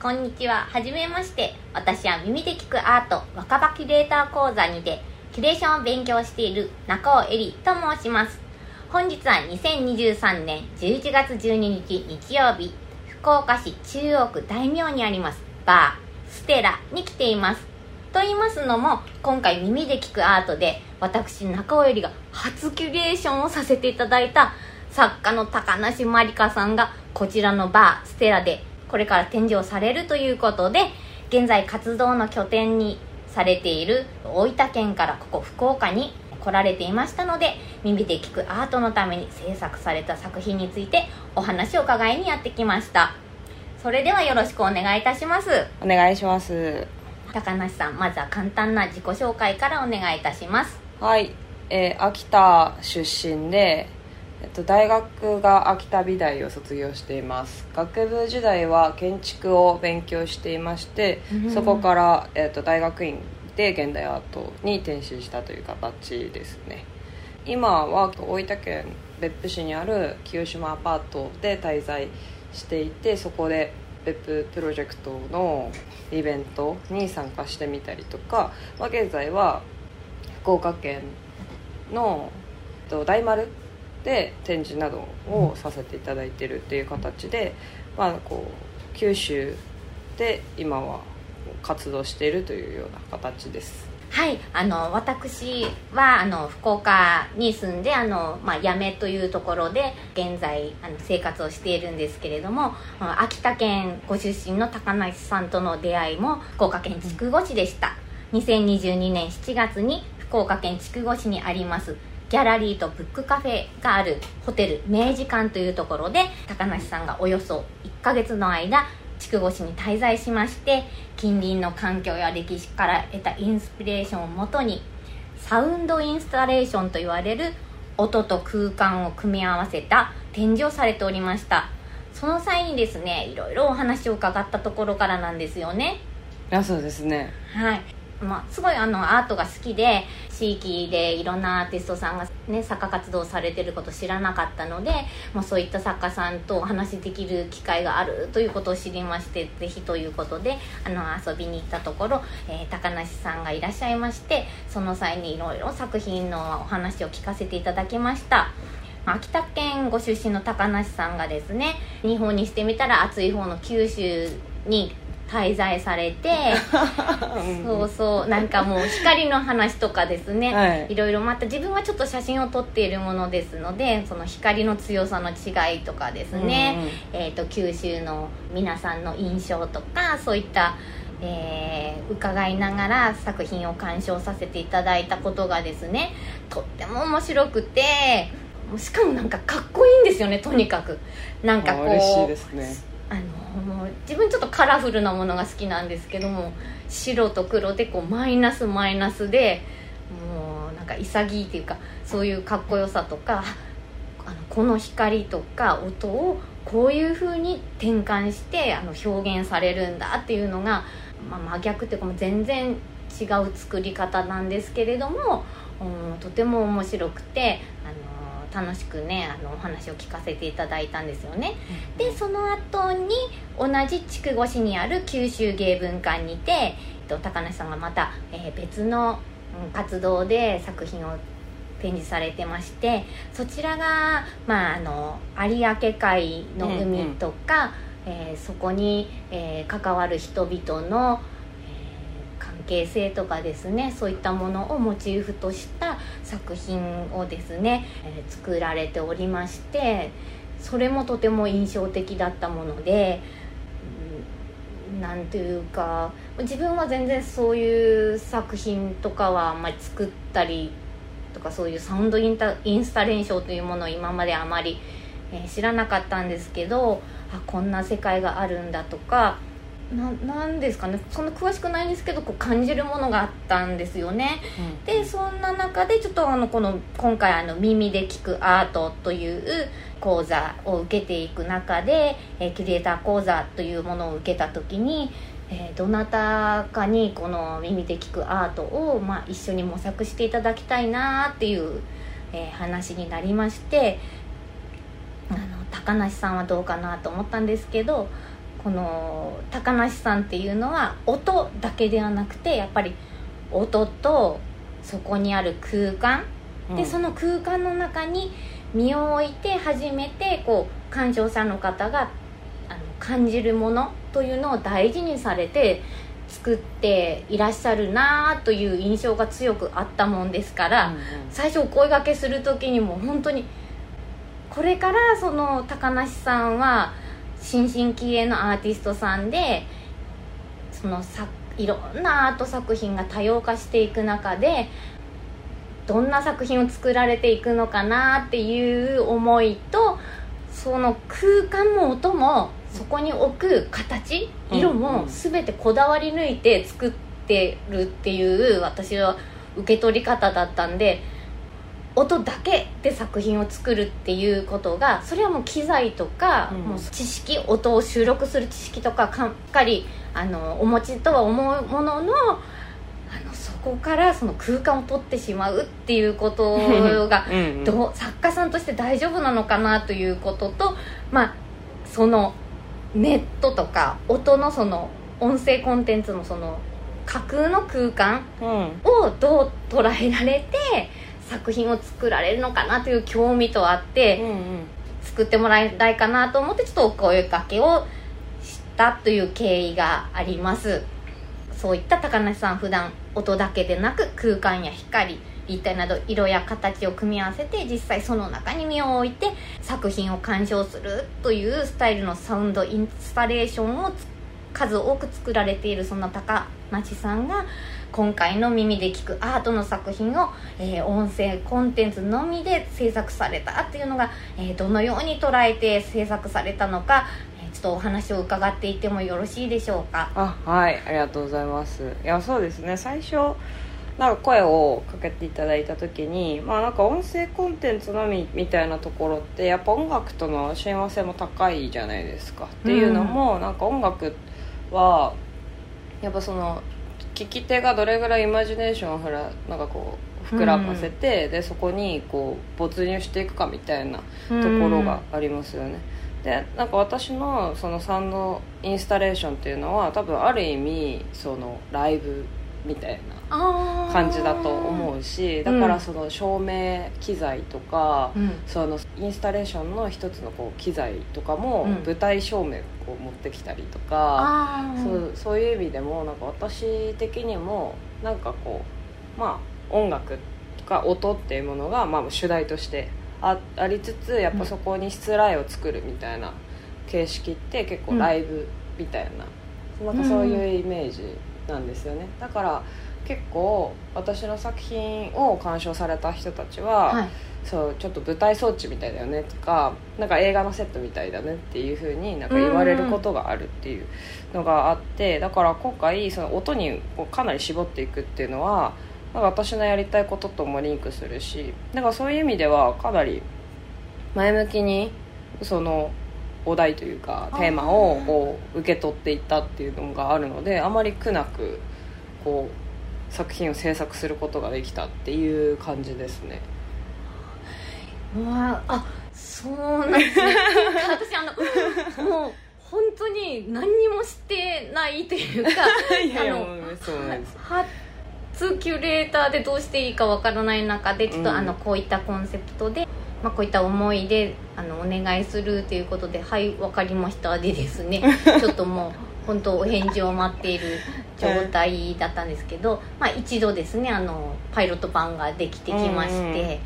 こんにちは。はじめまして。私は耳で聞くアート若葉キュレーター講座にてキュレーションを勉強している中尾恵里と申します。本日は2023年11月12日日曜日。福岡市中央区大名にあります。バーステラに来ています。と言いますのも今回耳で聞くアートで私中尾よりが初キュレーションをさせていただいた作家の高梨まりかさんがこちらのバーステラでこれから展示をされるということで現在活動の拠点にされている大分県からここ福岡に来られていましたので耳で聞くアートのために制作された作品についてお話を伺いにやってきました。それではよろしくお願いいたしますお願いします。高梨さんまずは簡単な自己紹介からお願いいたします。はい、えー、秋田出身でえっと、大学が秋田美大を卒業しています。学部時代は建築を勉強していまして、うん、そこから、えっと、大学院で現代アートに転身したという形ですね。今は大分県別府市にある清島アパートで滞在していてそこで別府プロジェクトのイベントに参加してみたりとか、まあ、現在は福岡県の大丸で展示などをさせていただいているという形で、まあ、こう九州で今は活動しているというような形です。はいあの私はあの福岡に住んであの、まあ、八女というところで現在あの生活をしているんですけれども秋田県ご出身の高梨さんとの出会いも福岡県筑後市でした、2022年7月に福岡県筑後市にありますギャラリーとブックカフェがあるホテル明治館というところで高梨さんがおよそ1ヶ月の間筑後市に滞在しまして近隣の環境や歴史から得たインスピレーションをもとにサウンドインスタレーションと言われる音と空間を組み合わせた展示をされておりました。その際にですねいろいろお話を伺ったところからなんですよね。あそうですね。はいまあ、すごいあのアートが好きで地域でいろんなアーティストさんが、ね、作家活動されてること知らなかったので、まあ、そういった作家さんとお話しできる機会があるということを知りましてぜひということであの遊びに行ったところ、えー、高梨さんがいらっしゃいましてその際にいろいろ作品のお話を聞かせていただきました。秋田県ご出身の高梨さんがですね日本にしてみたら暑い方の九州に滞在されて そうそうなんかもう光の話とかですね、はい、いろいろまた自分はちょっと写真を撮っているものですのでその光の強さの違いとかですね、うんうん、えーと、九州の皆さんの印象とかそういったえー、伺いながら作品を鑑賞させていただいたことがですねとっても面白くてしかもなんかかっこいいんですよねとにかく。なんかこう嬉しいですね。あの自分ちょっとカラフルなものが好きなんですけども白と黒でこうマイナスマイナスでもうなんか潔いっていうかそういうかっこよさとかあのこの光とか音をこういう風に転換してあの表現されるんだっていうのが、まあ、真逆っていうか全然違う作り方なんですけれども、うん、とても面白くてあの楽しくねあのお話を聞かせていただいたんですよね、うん、でその後に同じ筑後市にある九州芸文館にて、えっと、高梨さんがまた、えー、別の、うん、活動で作品を展示されてましてそちらが、まあ、あの有明海の海とか、うん。うん、えー、そこに、えー、関わる人々の係性とかですねそういったものをモチーフとした作品をですね、えー、作られておりましてそれもとても印象的だったもので何ていうか自分は全然そういう作品とかはあんまり作ったりとかそういうサウンドインタインスタレーションというものを今まであまり、えー、知らなかったんですけどあこんな世界があるんだとかななんですかね。そんな詳しくないんですけどこう感じるものがあったんですよね、うん、でそんな中でちょっとあのこの今回あの耳で聞くアートという講座を受けていく中で、えー、キュレーター講座というものを受けた時に、えー、どなたかにこの耳で聞くアートを、まあ、一緒に模索していただきたいなっていう、えー、話になりまして高梨さんはどうかなと思ったんですけどこの高梨さんっていうのは音だけではなくてやっぱり音とそこにある空間、うん、でその空間の中に身を置いて初めてこう鑑賞者の方があの感じるものというのを大事にされて作っていらっしゃるなという印象が強くあったもんですから、うんうん、最初お声がけする時にも本当にこれからその高梨さんは新進気鋭のアーティストさんでそのさいろんなアート作品が多様化していく中でどんな作品を作られていくのかなっていう思いとその空間も音もそこに置く形色も全てこだわり抜いて作ってるっていう私は受け取り方だったんで音だけで作品を作るっていうことがそれはもう機材とか、うん、もう知識音を収録する知識とかかっかりあのお持ちとは思うもののあのそこからその空間を取ってしまうっていうことが どう作家さんとして大丈夫なのかなということとまあそのネットとか音のその音声コンテンツのその架空の空間をどう捉えられて作品を作られるのかなという興味とあって、うんうん、作ってもらいたいかなと思ってちょっとお声かけをしたという経緯があります。そういった高梨さん普段音だけでなく空間や光立体など色や形を組み合わせて実際その中に身を置いて作品を鑑賞するというスタイルのサウンドインスタレーションを数多く作られているそんな高梨さんが今回の耳で聞くアートの作品を、えー、音声コンテンツのみで制作されたっていうのが、えー、どのように捉えて制作されたのか、えー、ちょっとお話を伺っていてもよろしいでしょうか？あはいありがとうございます。いやそうですね。最初なんか声をかけていただいた時にまあなんか音声コンテンツのみみたいなところってやっぱ音楽との親和性も高いじゃないですか、っていうのもなんか音楽はやっぱその聞き手がどれぐらいイマジネーションをふらなんかこう膨らませて、うん、でそこにこう没入していくかみたいなところがありますよね、うん、でなんか私のそのサウンドインスタレーションっていうのは多分ある意味そのライブみたいな感じだと思うしだからその照明機材とか、うん、そのインスタレーションの一つのこう機材とかも舞台照明を持ってきたりとか、うん、そうそういう意味でもなんか私的にもなんかこうまあ音楽とか音っていうものがまあ主題としてあありつつやっぱそこにしつらいを作るみたいな形式って結構ライブみたいな、うん、なんかそういうイメージなんですよね。だから結構私の作品を鑑賞された人たちは、はい、そうちょっと舞台装置みたいだよねとかなんか映画のセットみたいだねっていうふうになんか言われることがあるっていうのがあってだから今回その音にかなり絞っていくっていうのはなんか私のやりたいことともリンクするしだからそういう意味ではかなり前向きにそのお題というかテーマをこう受け取っていったっていうのがあるのであまり苦なくこう作品を制作することができたっていう感じですね。わあそうなんですね。私あのもう本当に何にもしてないというか いやいやそうなんです初キュレーターでどうしていいかわからない中でちょっと、あのこういったコンセプトでまあ、こういった思いであのお願いするということで「はい分かりました」でですね ちょっともう本当お返事を待っている状態だったんですけど、まあ、一度ですねあのパイロット版ができてきまして、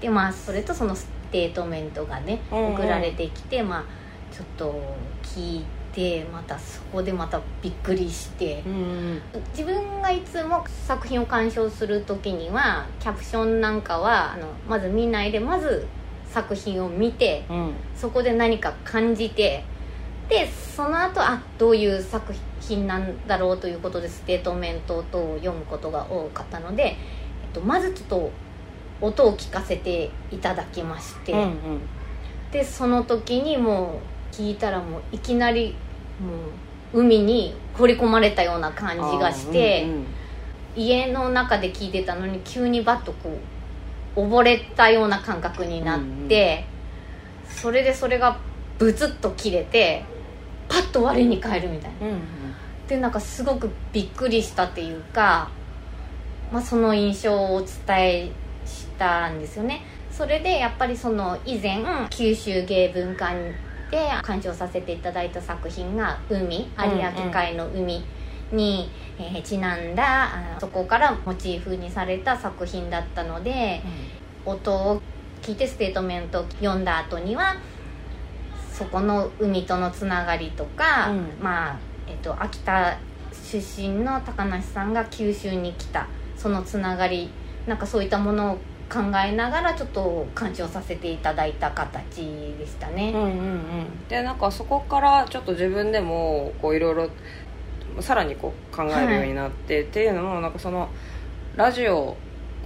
でまあそれとそのステートメントがね送られてきて、まあちょっと聞いて。てまたそこでまたびっくりして、うん、自分がいつも作品を鑑賞する時にはキャプションなんかはあのまず見ないでまず作品を見て、うん、そこで何か感じてでその後あどういう作品なんだろうということでステートメント等を読むことが多かったので、えっと、まずちょっと音を聞かせていただきまして、うんうん、でその時にもう聞いたらもういきなりもう海に放り込まれたような感じがして、うんうん、家の中で聞いてたのに急にバッとこう溺れたような感覚になって、うんうん、それでそれがブツッと切れてパッと我に返るみたいな。うん。でなんかすごくびっくりしたっていうか、まあ、その印象をお伝えしたんですよね。それでやっぱりその以前九州芸文館で鑑賞させていただいた作品が海有明海の海に、えーちなんだそこからモチーフにされた作品だったので音を聞いてステートメントを読んだ後にはそこの海とのつながりとか、うん。まあ、えっと、秋田出身の高梨さんが九州に来たそのつながりなんかそういったものを考えながらちょっと鑑賞させていただいた形でしたね。うんうんうん。でなんかそこからちょっと自分でもこういろいろさらにこう考えるようになって、っていうのもなんかそのラジオ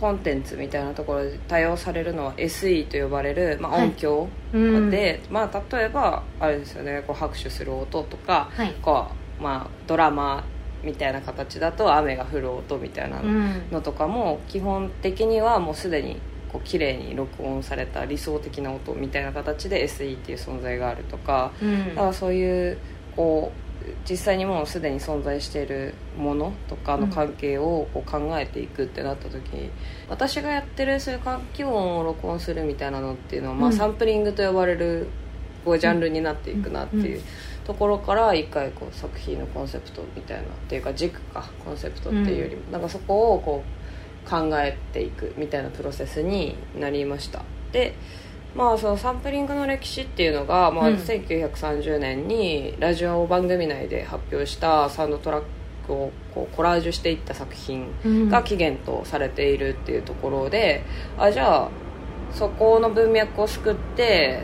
コンテンツみたいなところで多用されるのは SE と呼ばれる、まあ、はい。音響うん。で、まあ、例えばあれですよねこう拍手する音とかはい。こう、まあ、ドラマみたいな形だと雨が降る音みたいなうん。のとかも基本的にはもうすでにこう綺麗に録音された理想的な音みたいな形で SE っていう存在があるとかうん。だからそういうこう実際にもうすでに存在しているものとかの関係をこう考えていくってなった時に、私がやってるそういう環境音を録音するみたいなのっていうのは、まあ、うん。サンプリングと呼ばれるこうジャンルになっていくなっていうところから一回こう作品のコンセプトみたいなっていうか軸かコンセプトっていうよりも、なんかそこをこう考えていくみたいなプロセスになりました。でまあそのサンプリングの歴史っていうのが、まあ、うん。1930年にラジオ番組内で発表したサウンドトラックをこうコラージュしていった作品うん。が起源とされているっていうところで、あじゃあそこの文脈をすくって、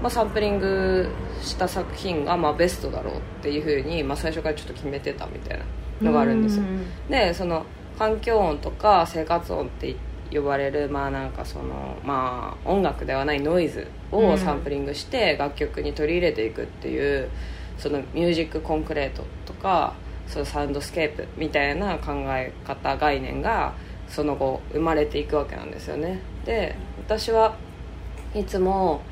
まあ、サンプリングした作品がまあベストだろうっていうふうに、まあ、最初からちょっと決めてたみたいなのがあるんですよ。うん。でその環境音とか生活音って呼ばれるまあなんかそのまあ音楽ではないノイズをサンプリングして楽曲に取り入れていくっていうそのミュージックコンクレートとかそのサウンドスケープみたいな考え方概念がその後生まれていくわけなんですよね。で私はいつも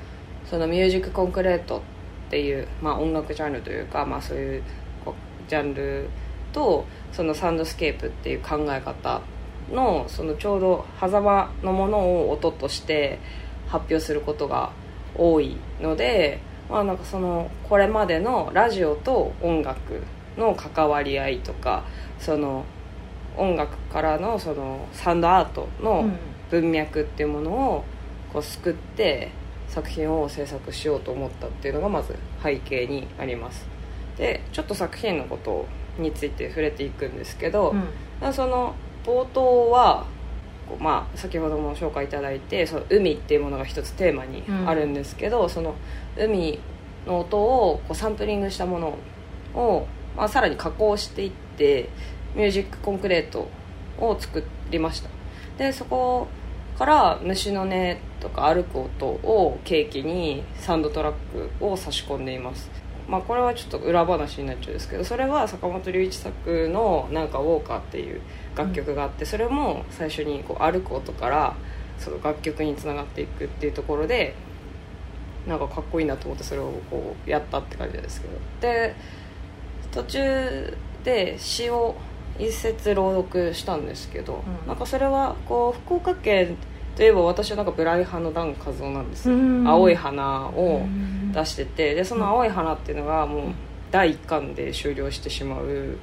そのミュージックコンクレートっていう、まあ、音楽ジャンルというか、まあ、そういうこうジャンルとそのサウンドスケープっていう考え方のそのちょうど狭間のものを音として発表することが多いので、まあ、なんかそのこれまでのラジオと音楽の関わり合いとかその音楽からのそのサウンドアートの文脈っていうものをこう救って作品を制作しようと思ったっていうのがまず背景にあります。でちょっと作品のことについて触れていくんですけど、うん。その冒頭はこうまあ、先ほども紹介いただいてその海っていうものが一つテーマにあるんですけど、その海の音をこうサンプリングしたものを、まあ、さらに加工していってミュージックコンクレートを作りました。でそこから虫の音とか歩く音を契機にサウンドトラックを差し込んでいます。まあこれはちょっと裏話になっちゃうんですけどそれは坂本龍一作の「なんかウォーカー」っていう楽曲があってそれも最初にこう歩く音からその楽曲につながっていくっていうところでなんかかっこいいなと思ってそれをこうやったって感じですけど。で途中で詩を一節朗読したんですけど、うん。なんかそれはこう福岡県といえば私はなんかブライ派のダン・カズオなんですよ、うん。青い花をうん。出しててでその青い花っていうのがもう第1巻で終了してしまう。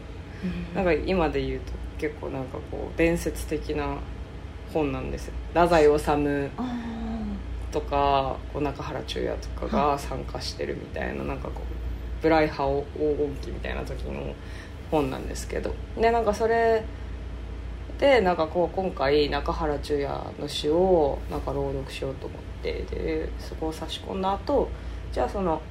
なんか今で言うと結構なんかこう伝説的な本なんですよ。太宰治あとか中原中也とかが参加してるみたいななんかこうブライ派を黄金期みたいな時の本なんですけど。でなんかそれでなんかこう今回中原中也の詩をなんか朗読しようと思ってでそこを差し込んだ後じゃあその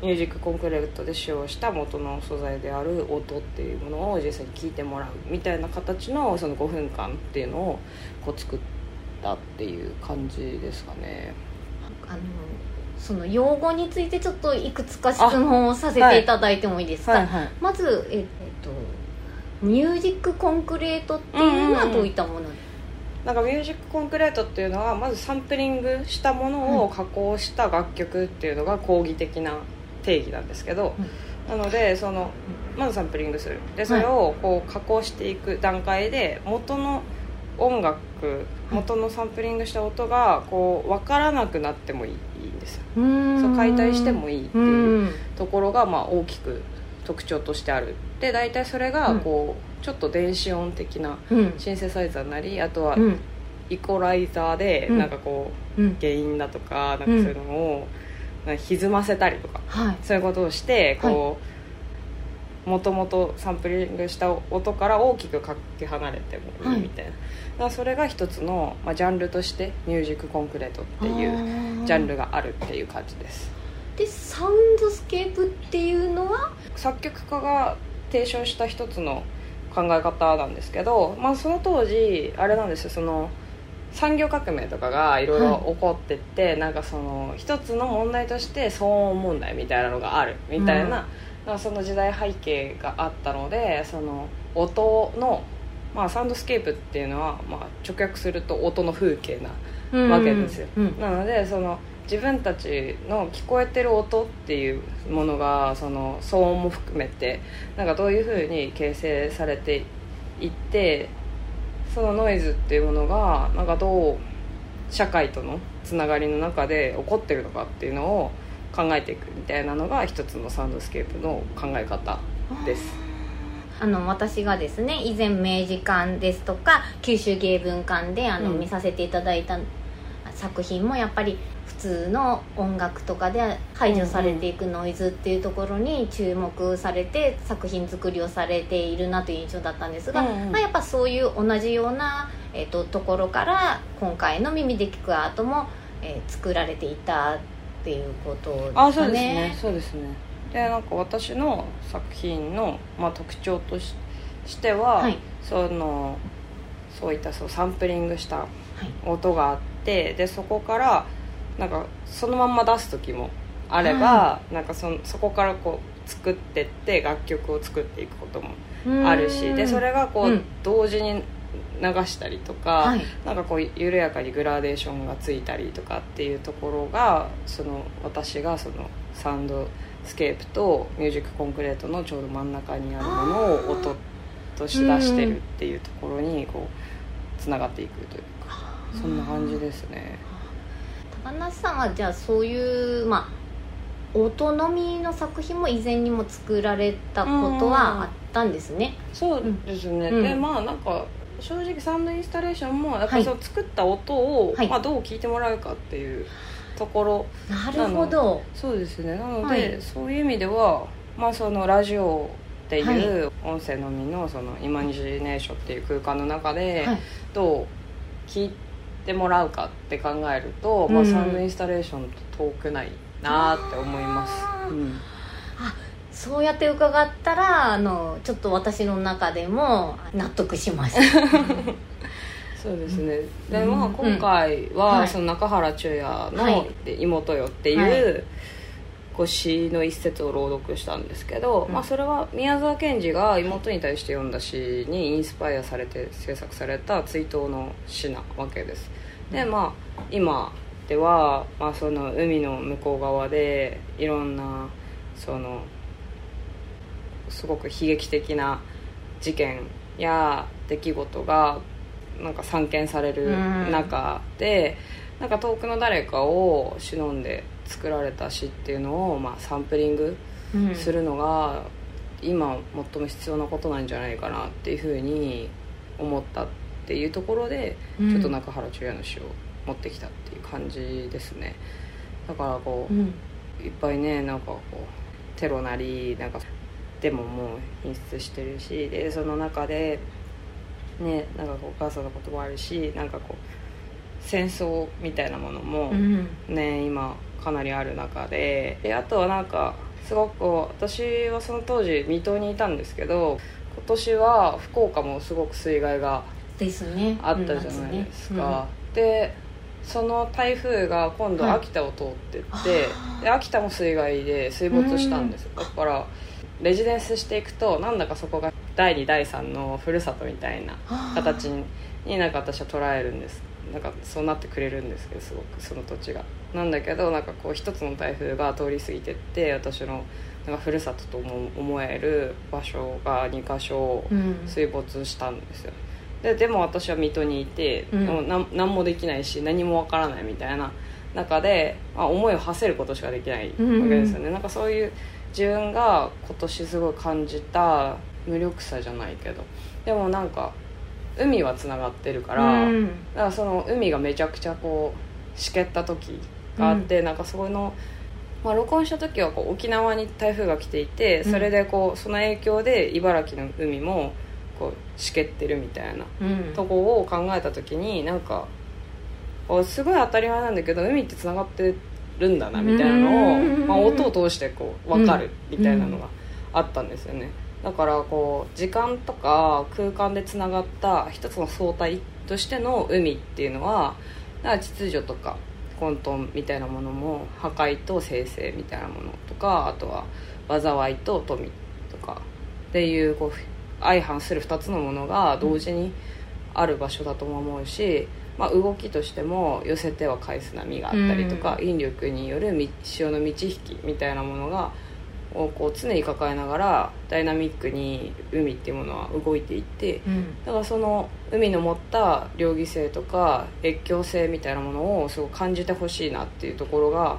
ミュージックコンクレートで使用した元の素材である音っていうものを実際に聞いてもらうみたいな形のその5分間っていうのをこう作ったっていう感じですかね。あのその用語についてちょっといくつか質問をさせてい。ただいてもいいですか、はいまず、ええっとミュージックコンクレートっていうのはどういったもの、なんかミュージックコンクレートっていうのはまずサンプリングしたものを加工した楽曲っていうのが講義的な定義なんですけど、なのでそのまずサンプリングする。でそれをこう加工していく段階で元の音楽元のサンプリングした音がこう分からなくなってもいいんですよ。そう解体してもいいっていうところがまあ大きく特徴としてある。で大体それがこうちょっと電子音的なシンセサイザーなりあとはイコライザーでなんかこう原因だとかなんかそういうのを歪ませたりとかそういうことをしてこうもともとサンプリングした音から大きくかけ離れてもいいみたいな、はい、だからそれが一つの、まあ、ジャンルとしてミュージックコンクレートっていうジャンルがあるっていう感じですでサウンドスケープっていうのは作曲家が提唱した一つの考え方なんですけど、まあ、その当時あれなんですよその産業革命とかがいろいろ起こってって、はい、なんかその一つの問題として騒音問題みたいなのがあるみたいな、うん。その時代背景があったのでその音の、まあ、サウンドスケープっていうのは、まあ、直訳すると音の風景なわけですよ、うんうん、なのでその自分たちの聞こえてる音っていうものがその騒音も含めてなんかどういうふうに形成されていってそのノイズっていうものがなんかどう社会とのつながりの中で起こってるのかっていうのを考えていくみたいなのが一つのサウンドスケープの考え方です。あの私がですね以前明治館ですとか九州芸文館であの、うん、見させていただいた作品もやっぱり普通の音楽とかで排除されていくノイズっていうところに注目されて作品作りをされているなという印象だったんですが、うんうん、まあ、やっぱそういう同じような、えーと、ところから今回の「耳で聞くアートも」えー、作られていたっていうことですかね。あそうですね。そうですね。でなんか私の作品の、まあ、特徴とししては、はい、そのそういったそうサンプリングした音があって、はい、でそこからなんかそのまんま出す時もあれば、はい、なんかそそこからこう作ってって楽曲を作っていくこともあるしでそれがこう、うん、同時に流したりとか、はい、なんかこう緩やかにグラデーションがついたりとかっていうところがその私がそのサウンドスケープとミュージックコンクレートのちょうど真ん中にあるものを音として出してるっていうところにこうつながっていくというかそんな感じですね高梨さんはじゃあそういうまあ音のみの作品も以前にも作られたことはあったんですね、そうですね、うん、でまあなんか正直サウンドインスタレーションもやっぱその作った音を、はい、まあ、どう聞いてもらうかっていうところなるほど。そうですね。なので、はい、そういう意味では、まあ、そのラジオっていう音声のみのそのイマジネーションっていう空間の中でどう聞いてもらうかって考えると、まあ、サウンドインスタレーションと遠くないなって思います。うん。そうやって伺ったらあのちょっと私の中でも納得しました そうですね、でまあ今回は、うん、その中原中也の「妹よ」っていう、はい、こう詩の一節を朗読したんですけど、うん、まあ、それは宮沢賢治が妹に対して読んだ詩にインスパイアされて制作された追悼の詩なわけです。でまあ今では、まあ、その海の向こう側でいろんなそのすごく悲劇的な事件や出来事がなんか散見される中で、うん、なんか遠くの誰かを忍んで作られた詩っていうのを、まあ、サンプリングするのが、今最も必要なことなんじゃないかなっていうふうに思ったっていうところで、うん、ちょっと中原中也の詩を持ってきたっていう感じですね。だからこう、うん、いっぱいねなんかこうテロなりなんかでももう品質してるしでその中でねなんかこうお母さんのこともあるしなんかこう戦争みたいなものもね、うん、今かなりある中でであとはなんかすごく私はその当時水戸にいたんですけど今年は福岡もすごく水害があったじゃないですか。でその台風が今度秋田を通ってって、はい、で秋田も水害で水没したんですだからレジデンスしていくとなんだかそこが第2第3のふるさとみたいな形にになんか私は捉えるんですなんかそうなってくれるんですけどすごくその土地が。なんだけどなんかこう一つの台風が通り過ぎてって私のなんかふるさととも思える場所が2箇所うん水没したん。ですよ、ででも私は水戸にいて、うん。でもなん何もできないし何もわからないみたいな中で、まあ、思いを馳せることしかできないわけですよね、なんかそういう自分が今年すごい感じた無力さじゃないけど。でもなんか海はつながってるから、うん。だからその海がめちゃくちゃこうしけった時があって、なんかそこの、まあ、録音した時はこう沖縄に台風が来ていてそれでこうその影響で茨城の海もこうしけってるみたいなうん。とこを考えた時になんかすごい当たり前なんだけど海ってつながってるんだなみたいなのを、うん。まあ、音を通してこう分かるみたいなのがあったんですよね。だからこう時間とか空間でつながった一つの相対としての海っていうのはだから秩序とか混沌みたいなものも破壊と生成みたいなものとかあとは災いと富とかっていうこう相反する2つのものが同時にある場所だとも思うし、まあ、動きとしても寄せては返す波があったりとか、引力によるみ潮の満ち引きみたいなものがをこう常に抱えながらダイナミックに海っていうものは動いていってうん。だからその海の持った両義性とか越境性みたいなものをすごく感じてほしいなっていうところが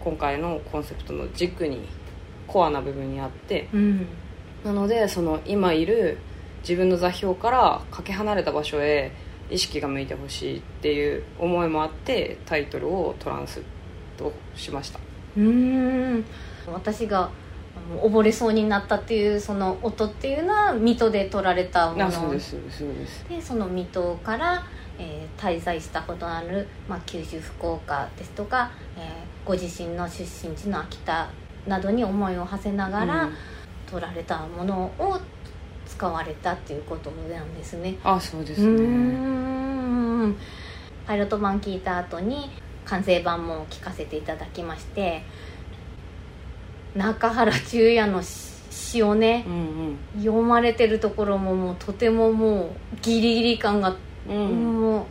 今回のコンセプトの軸にコアな部分にあってうん。なのでその今いる自分の座標からかけ離れた場所へ意識が向いてほしいっていう思いもあってタイトルをトランスとしました。うーん私が溺れそうになったっていうその音っていうのは水戸で撮られたもの。あそうですそうですでその水戸から、えー滞在したことのある、まあ、九州福岡ですとか、えーご自身の出身地の秋田などに思いを馳せながら、うん。撮られたものを使われたっていうことなんですね。あそうですね。ん。パイロット版聞いた後に完成版も聞かせていただきまして中原中也の詩をねうん読まれてるところももうとてももうギリギリ感が、うん。うんもう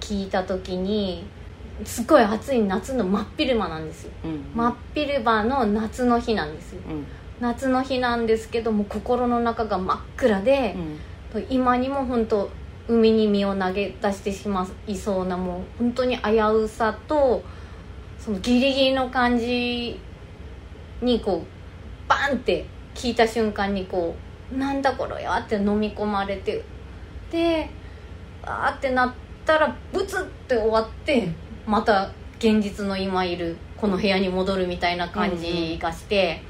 聞いた時にすごい暑い夏の真っ昼間なんですよ。うん。真っ昼間の夏の日なんですよ。うん。夏の日なんですけども心の中が真っ暗でう、ん。今にも本当海に身を投げ出してしまいそうなもう本当に危うさとそのギリギリの感じにこうバンって聞いた瞬間にこうなんだこれやって飲み込まれてであーってなったらブツって終わってまた現実の今いるこの部屋に戻るみたいな感じがして、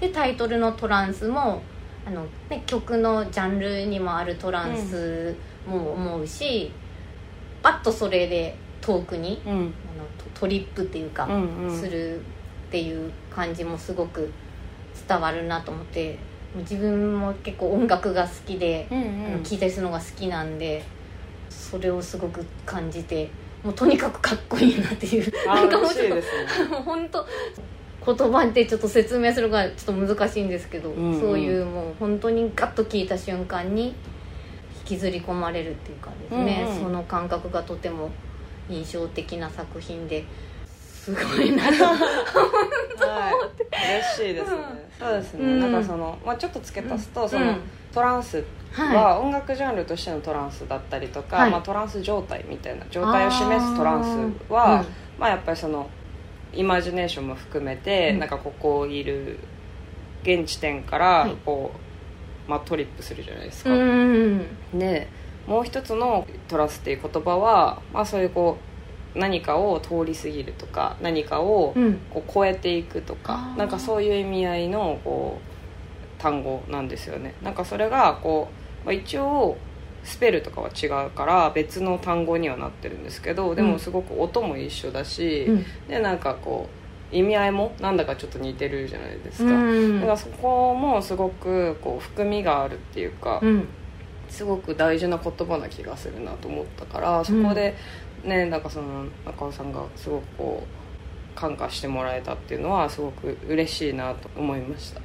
でタイトルの「トランスも」あの、ね、曲のジャンルにもあるトランスも思うし、パッとそれで遠くにうん。あのトトリップっていうか、うんうん。するっていう感じもすごく伝わるなと思って自分も結構音楽が好きで、うんうん。聴いたりするのが好きなんでそれをすごく感じてもうとにかくかっこいいなっていう。あなんかもうちょっ嬉しいですね。ともう本当言葉ってちょっと説明するのがちょっと難しいんですけど、うんうん。そういうもう本当にガッと聞いた瞬間に引きずり込まれるっていうかですね、うんうん。その感覚がとても印象的な作品ですごいなと。はい。嬉しいですね、そうですね、うん。なんかその、まあ、ちょっと付け足すと、うん。そのトランスはは音楽ジャンルとしてのトランスだったりとか、はい。まあ、トランス状態みたいな状態を示すトランスは、まあ、やっぱりそのイマジネーションも含めて、うん。なんかここいる現地点からはい。こう、まあ、トリップするじゃないですか、うんうんでもう一つのトラスっていう言葉は、まあ、そういうこう何かを通り過ぎるとか何かをうん。こう超えていくとかあー。なんかそういう意味合いのこう単語なんですよね。なんかそれがこう、まあ、一応スペルとかは違うから別の単語にはなってるんですけどでもすごく音も一緒だし、うん。でなんかこう意味合いもなんだかちょっと似てるじゃないですか、うん。だからそこもすごくこう含みがあるっていうか、うん。すごく大事な言葉な気がするなと思ったからそこでねなんかその中尾さんがすごくこう感化してもらえたっていうのはすごく嬉しいなと思いました。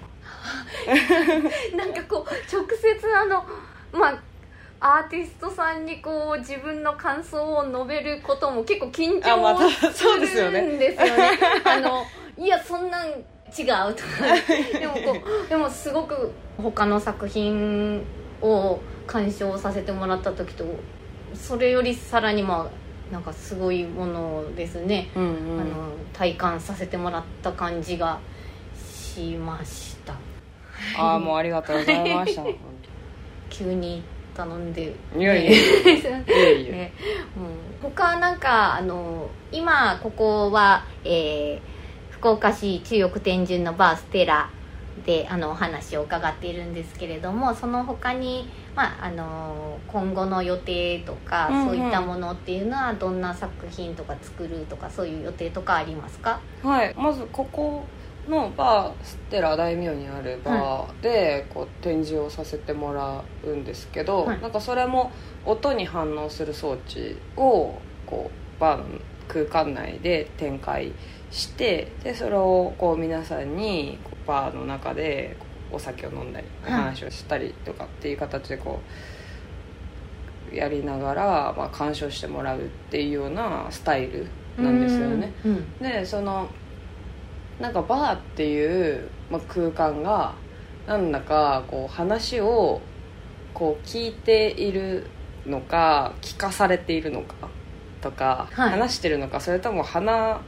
なんかこう直接あのまあアーティストさんにこう自分の感想を述べることも結構緊張すそうですよね。るんですよね。あのいやそんなん違うとか。でもこうでもすごく他の作品を鑑賞させてもらった時とそれよりさらにまあなんかすごいものですね、うんうん。あの体感させてもらった感じがしました。ああもうありがとうございました。本急に頼んで。いやいや。いやいや。いやねうん、他なんかあの今ここは、えー福岡市中央区天神のバーステラであのお話を伺っているんですけれどもその他に、まあ、あの今後の予定とか、うんうん。そういったものっていうのはどんな作品とか作るとかそういう予定とかありますか？はい。まずここのバーステラ大名にあるバーでこう展示をさせてもらうんですけど、はい。なんかそれも音に反応する装置をこうバーの空間内で展開してでそれをこう皆さんにバーの中でお酒を飲んだりおはい。話をしたりとかっていう形でこうやりながら、まあ、鑑賞してもらうっていうようなスタイルなんですよね。うんうん。でそのなんかバーっていう、まあ、空間がなんだかこう話をこう聞いているのか聞かされているのかとか、はい。話してるのかそれとも話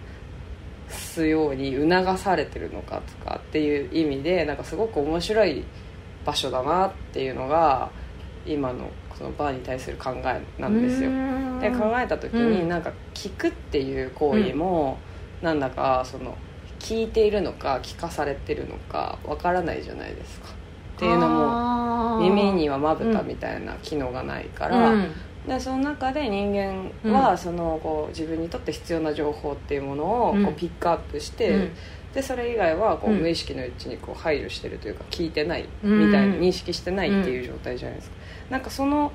すように促されてるのかとかっていう意味でなんかすごく面白い場所だなっていうのが今のそのバーに対する考えなんですよ。う。ん。で考えた時うんになんか聞くっていう行為もなんだかその聞いているのか聞かされてるのかわからないじゃないですか。っていうのもも耳にはまぶたみたいな機能がないから、うんでその中で人間はそのこう自分にとって必要な情報っていうものをこうピックアップして、うん。でそれ以外はこううん。無意識のうちにこう配慮してるというか聞いてないみたいなうん認識してないっていう状態じゃないですか、なんかその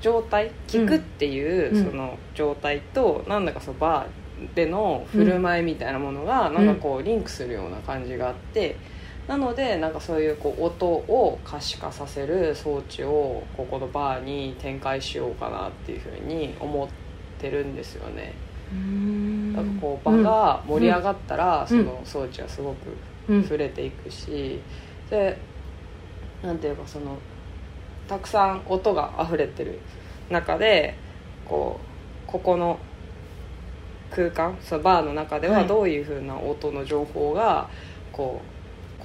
状態聞くっていううん。その状態となんだかそのバーでの振る舞いみたいなものがなんかこうリンクするような感じがあってなのでなんかそういうこう音を可視化させる装置をここのバーに展開しようかなっていうふうに思ってるんですよね。うん。なんかこう場が盛り上がったら、うん。その装置はすごくうん触れていくし、でなんていうかそのたくさん音が溢れてる中でこうここの空間そのバーの中でははい。どういうふうな音の情報がこう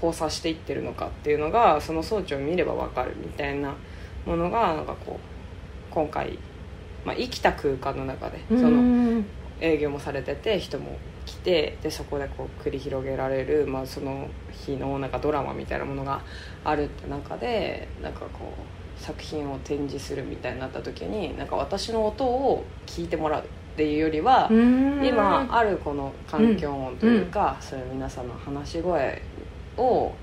交差していってるのかっていうのがその装置を見れば分かるみたいなものがなんかこう今回、まあ、生きた空間の中でそのうん営業もされてて人も来てでそこでこう繰り広げられる、まあ、その日のなんかドラマみたいなものがあるって中でなんかこう作品を展示するみたいになった時になんか私の音を聞いてもらうっていうよりは、うん。今あるこの環境音というか、そういう皆さんの話し声を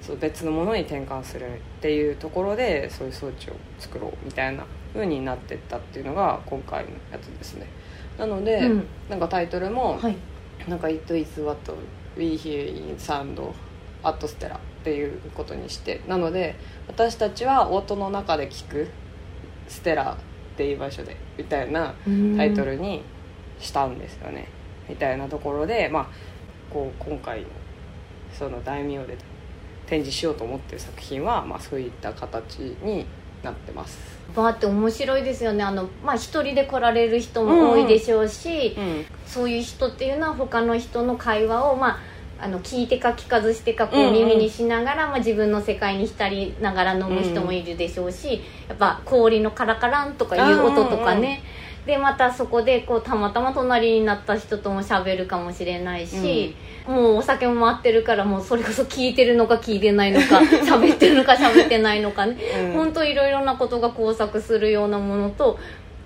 そう別のものに転換するっていうところでそういう装置を作ろうみたいな風になってったっていうのが今回のやつですね。なので、うん。なんかタイトルもはい。なんか「It is what we hear in sound at Stella」っていうことにしてなので私たちは音の中で聞くステラっていう場所でみたいなタイトルにしたんですよね、みたいなところで、まあ、こう今回のその大名で展示しようと思ってる作品は、まあ、そういった形になってます、バーって面白いですよね。あのまあ一人で来られる人も多いでしょうし、うん。そういう人っていうのは他の人の会話をまああの聞いてか聞かずしてかこうんううん。耳にしながら、まあ、自分の世界に浸りながら飲む人もいるでしょうし、やっぱ氷のカラカランとかいう音とかね、でまたそこでこうたまたま隣になった人とも喋るかもしれないし、もうお酒も回ってるからもうそれこそ聞いてるのか聞いてないのか 喋ってるのか喋ってないのかね。うん。本当いろいろなことが交錯するようなものと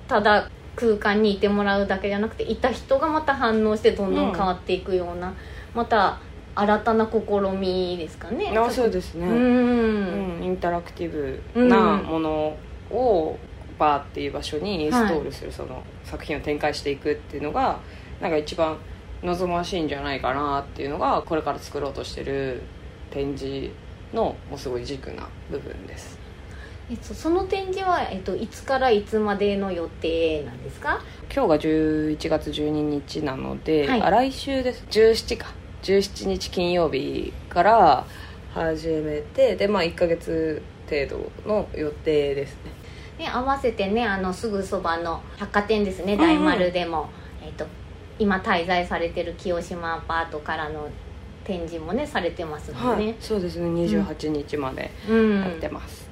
ただ空間にいてもらうだけじゃなくていた人がまた反応してどんどん変わっていくような、また新たな試みですかね。あそうですね、うん。うん。インタラクティブなものをバーっていう場所にインストールするその作品を展開していくっていうのがなんか一番望ましいんじゃないかなっていうのがこれから作ろうとしてる展示のもうすごい軸な部分です。えっと、その展示は、えっと、いつからいつまでの予定なんですか？今日が11月12日なので、はい。あ来週です。17か。17日金曜日から始めてでまあ1ヶ月程度の予定ですねね、合わせてねあのすぐそばの百貨店ですねんうん。大丸でも、えっと今滞在されてる清島アパートからの展示もねされてますもんね、そうですね28日までうん。やってます、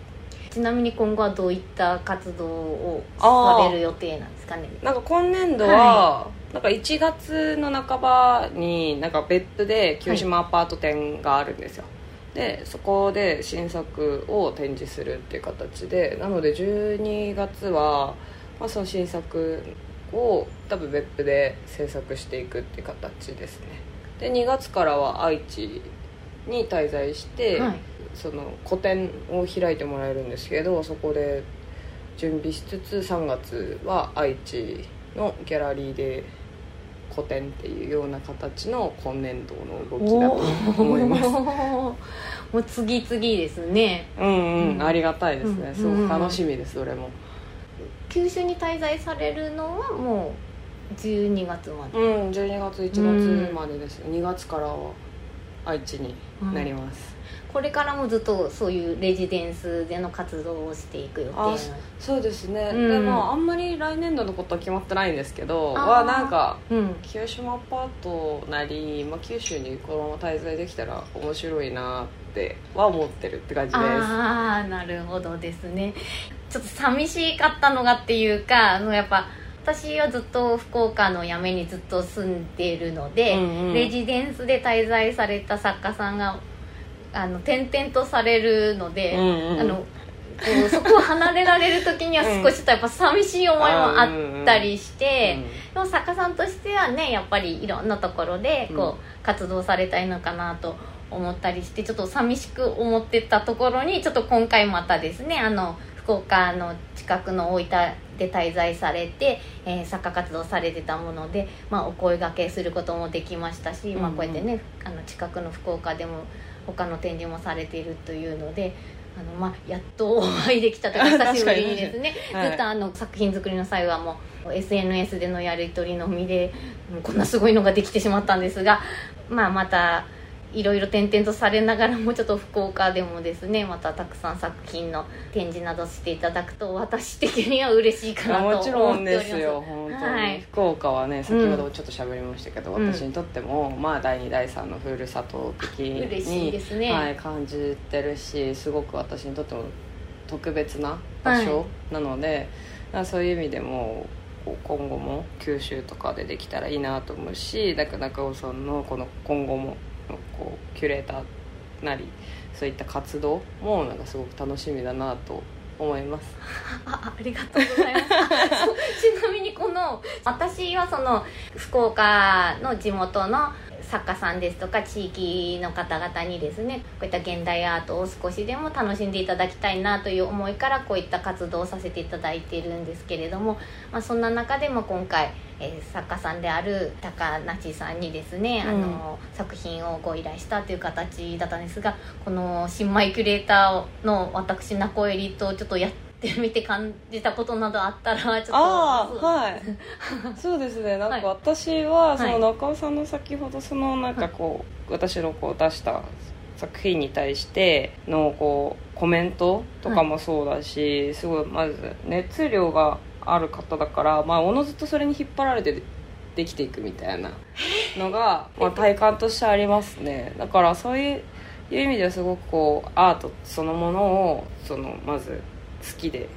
ちなみに今後はどういった活動をされる予定なんですかね？なんか今年度は、なんか1月の半ばになんか別府で清島アパート展があるんですよ、でそこで新作を展示するっていう形でなので12月は、まあ、その新作を多分別府で制作していくっていう形ですね。で2月からは愛知に滞在して、はい。その個展を開いてもらえるんですけどそこで準備しつつ3月は愛知のギャラリーで個展っていうような形の今年度の動きだと思います もう次々ですね。うんうん、うん。ありがたいですね。うん。すごく楽しみですどれも。九州に滞在されるのはもう12月まで。うん12月1月までです、2月からは愛知になります、これからもずっとそういうレジデンスでの活動をしていく予定そうですね、うん。でもあんまり来年度のことは決まってないんですけどはなんかうん。九島アパートなり、まあ、九州にこのまま滞在できたら面白いなっては思ってるって感じです。ああなるほどですね。ちょっと寂しかったのがっていうかあのやっぱ私はずっと福岡の八女にずっと住んでいるので、うんうん。レジデンスで滞在された作家さんがあの転々とされるので、うんうん。あのこうそこを離れられる時には 少しちょっとやっぱ寂しい思いもあったりして、でも作家さんとしてはねやっぱりいろんなところでこう、活動されたいのかなと思ったりしてちょっと寂しく思ってたところにちょっと今回またですねあの福岡の近くの大分で滞在されて、えー作家活動されてたもので、まあ、お声がけすることもできましたし、まあ、うんうん。こうやってねあの近くの福岡でも他の展示もされているというので。あのまあ、やっとお会いできたというか久しぶりにですねはいずっとあの作品作りの際はもう SNS でのやり取りのみでうんこんなすごいのができてしまったんですが、まあ、またいろいろ転々とされながらもちょっと福岡でもですねまたたくさん作品の展示などしていただくと私的には嬉しいかなと思ってもちろんですよ本当に、はい。福岡はね先ほどちょっと喋りましたけど、うん私にとっても、まあ第2第3のふるさと的に嬉しいですね。はい、感じてるしすごく私にとっても特別な場所なので、だからそういう意味でも今後も九州とかでできたらいいなと思うしだから中尾さんのこの今後もこうキュレーターなりそういった活動もなんかすごく楽しみだなと思います。あありがとうございます。ちなみにこの私はその福岡の地元の作家さんですとか地域の方々にですねこういった現代アートを少しでも楽しんでいただきたいなという思いからこういった活動をさせていただいているんですけれども、まあ、そんな中でも今回、えー作家さんである高梨さんにですね、あの作品をご依頼したという形だったんですがこの新米キュレーターの私中エリとちょっとやってみて感じたことなどあったらちょっと。ああはい。そうですね。なんはい。か私はそはい。の中尾さんの先ほどそのなんかこう私のこう出した作品に対してのこうコメントとかもそうだし、すごいまず熱量がある方だからまあおのずとそれに引っ張られてできていくみたいなのが、まあ、体感としてありますね。だからそういういう意味ではすごくこうアートそのものをそのまず好きで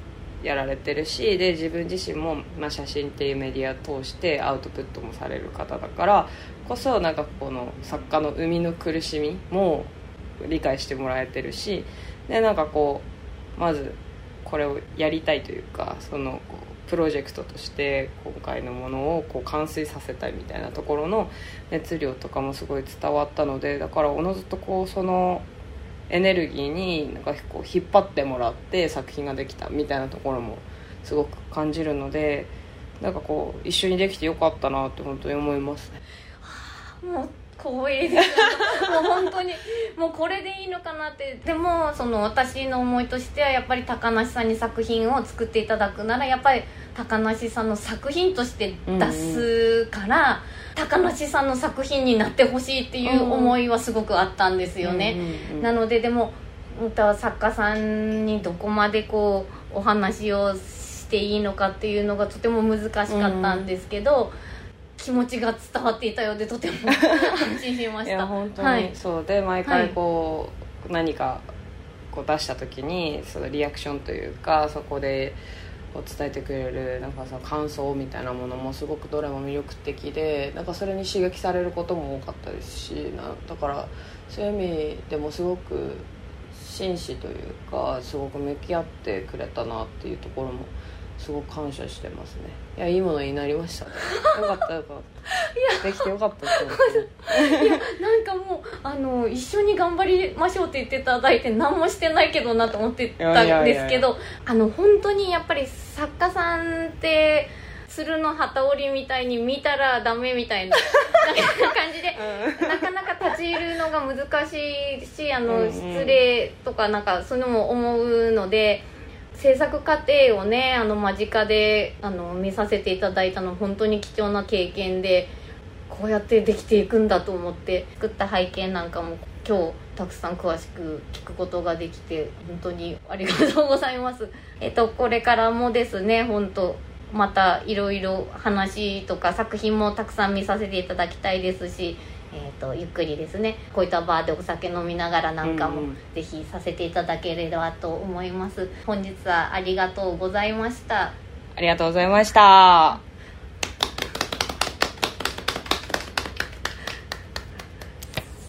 やられてるしで自分自身も、まあ、写真っていうメディアを通してアウトプットもされる方だからこそなんかこの作家の生みの苦しみも理解してもらえてるしでなんかこうまずこれをやりたいというかそのプロジェクトとして今回のものをこう完成させたいみたいなところの熱量とかもすごい伝わったのでだからおのずとこうそのエネルギーになんかこう引っ張ってもらって作品ができたみたいなところもすごく感じるのでなんかこう一緒にできてよかったなって本当に思います。ねもう光栄ですもう本当にもうこれでいいのかなって。でもその私の思いとしてはやっぱり高梨さんに作品を作っていただくならやっぱり高梨さんの作品として出すから、高梨さんの作品になってほしいっていう思いはすごくあったんですよね、うんうんなのででも作家さんにどこまでこうお話をしていいのかっていうのがとても難しかったんですけど、気持ちが伝わっていたようでとても安心しました。い や本当はい。にそうで毎回こう、何かこう出した時にそのリアクションというかそこでこう伝えてくれるなんかその感想みたいなものもすごくどれも魅力的でなんかそれに刺激されることも多かったですしなだからそういう意味でもすごく真摯というかすごく向き合ってくれたなっていうところもすごく感謝してますね。いやいいものになりましたね。よかったよかった。できてよかったと思ってなんかもうあの一緒に頑張りましょうって言っていただいて何もしてないけどなと思ってたんですけどあの本当にやっぱり作家さんって鶴の旗織りみたいに見たらダメみたいな感じでなかなか立ち入るのが難しいしあの、うんうん。失礼とかなんかそういうのも思うので制作過程をねあの間近であの見させていただいたの本当に貴重な経験でこうやってできていくんだと思って作った背景なんかも今日たくさん詳しく聞くことができて本当にありがとうございます。えっとこれからもですね本当またいろいろ話とか作品もたくさん見させていただきたいですし、えー、とゆっくりですね。こういったバーでお酒飲みながらなんかもうんうん。ぜひさせていただければと思います。本日はありがとうございました。ありがとうございました